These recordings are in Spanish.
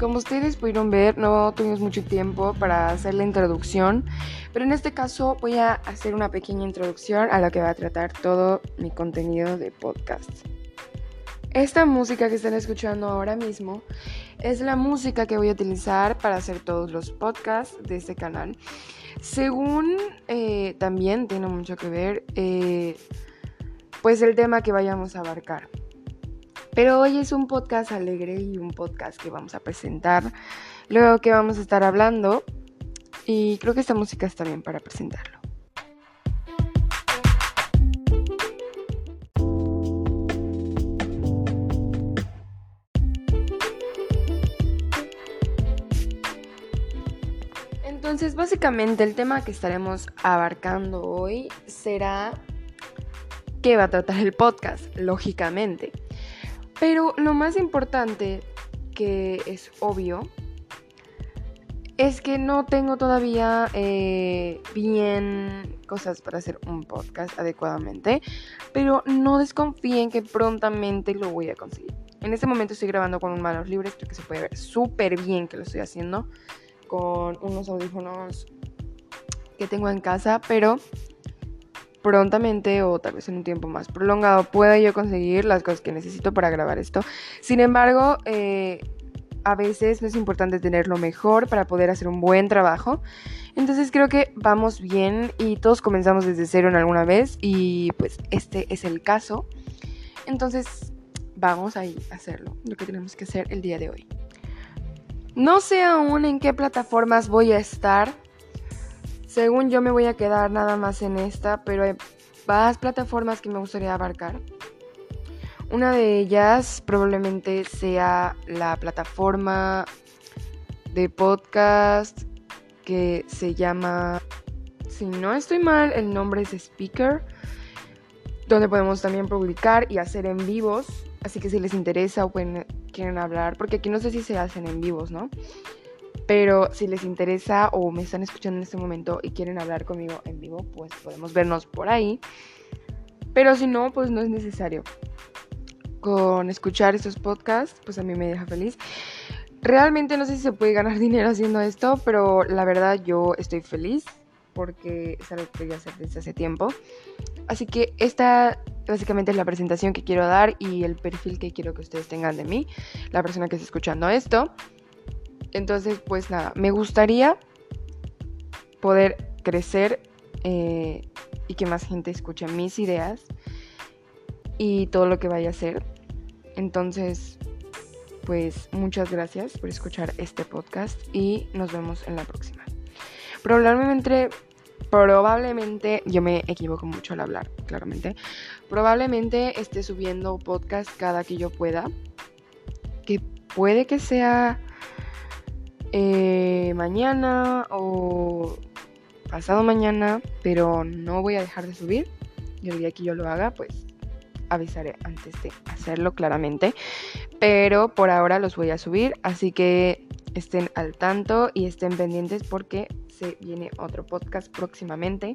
como ustedes pudieron ver, no tuvimos mucho tiempo para hacer la introducción, pero en este caso voy a hacer una pequeña introducción a lo que va a tratar todo mi contenido de podcast. Esta música que están escuchando ahora mismo es la música que voy a utilizar para hacer todos los podcasts de este canal. Según eh, también tiene mucho que ver, eh, pues el tema que vayamos a abarcar. Pero hoy es un podcast alegre y un podcast que vamos a presentar, luego que vamos a estar hablando y creo que esta música está bien para presentarlo. Entonces, básicamente el tema que estaremos abarcando hoy será qué va a tratar el podcast, lógicamente. Pero lo más importante, que es obvio, es que no tengo todavía eh, bien cosas para hacer un podcast adecuadamente, pero no desconfíen que prontamente lo voy a conseguir. En este momento estoy grabando con manos libres, creo que se puede ver súper bien que lo estoy haciendo con unos audífonos que tengo en casa, pero prontamente o tal vez en un tiempo más prolongado pueda yo conseguir las cosas que necesito para grabar esto. Sin embargo, eh, a veces no es importante tener lo mejor para poder hacer un buen trabajo. Entonces creo que vamos bien y todos comenzamos desde cero en alguna vez y pues este es el caso. Entonces vamos a hacerlo, lo que tenemos que hacer el día de hoy. No sé aún en qué plataformas voy a estar. Según yo me voy a quedar nada más en esta, pero hay varias plataformas que me gustaría abarcar. Una de ellas probablemente sea la plataforma de podcast que se llama, si no estoy mal, el nombre es Speaker, donde podemos también publicar y hacer en vivos. Así que si les interesa o quieren hablar, porque aquí no sé si se hacen en vivos, ¿no? Pero si les interesa o me están escuchando en este momento y quieren hablar conmigo en vivo, pues podemos vernos por ahí. Pero si no, pues no es necesario. Con escuchar estos podcasts, pues a mí me deja feliz. Realmente no sé si se puede ganar dinero haciendo esto, pero la verdad yo estoy feliz porque es algo que quería hacer desde hace tiempo. Así que esta básicamente es la presentación que quiero dar y el perfil que quiero que ustedes tengan de mí, la persona que está escuchando esto. Entonces, pues nada, me gustaría poder crecer eh, y que más gente escuche mis ideas y todo lo que vaya a hacer. Entonces, pues muchas gracias por escuchar este podcast y nos vemos en la próxima. Probablemente probablemente, yo me equivoco mucho al hablar, claramente, probablemente esté subiendo podcast cada que yo pueda, que puede que sea eh, mañana o pasado mañana, pero no voy a dejar de subir. Y el día que yo lo haga, pues avisaré antes de hacerlo claramente. Pero por ahora los voy a subir, así que estén al tanto y estén pendientes porque se viene otro podcast próximamente.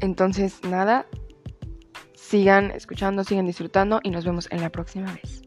Entonces, nada, sigan escuchando, sigan disfrutando y nos vemos en la próxima vez.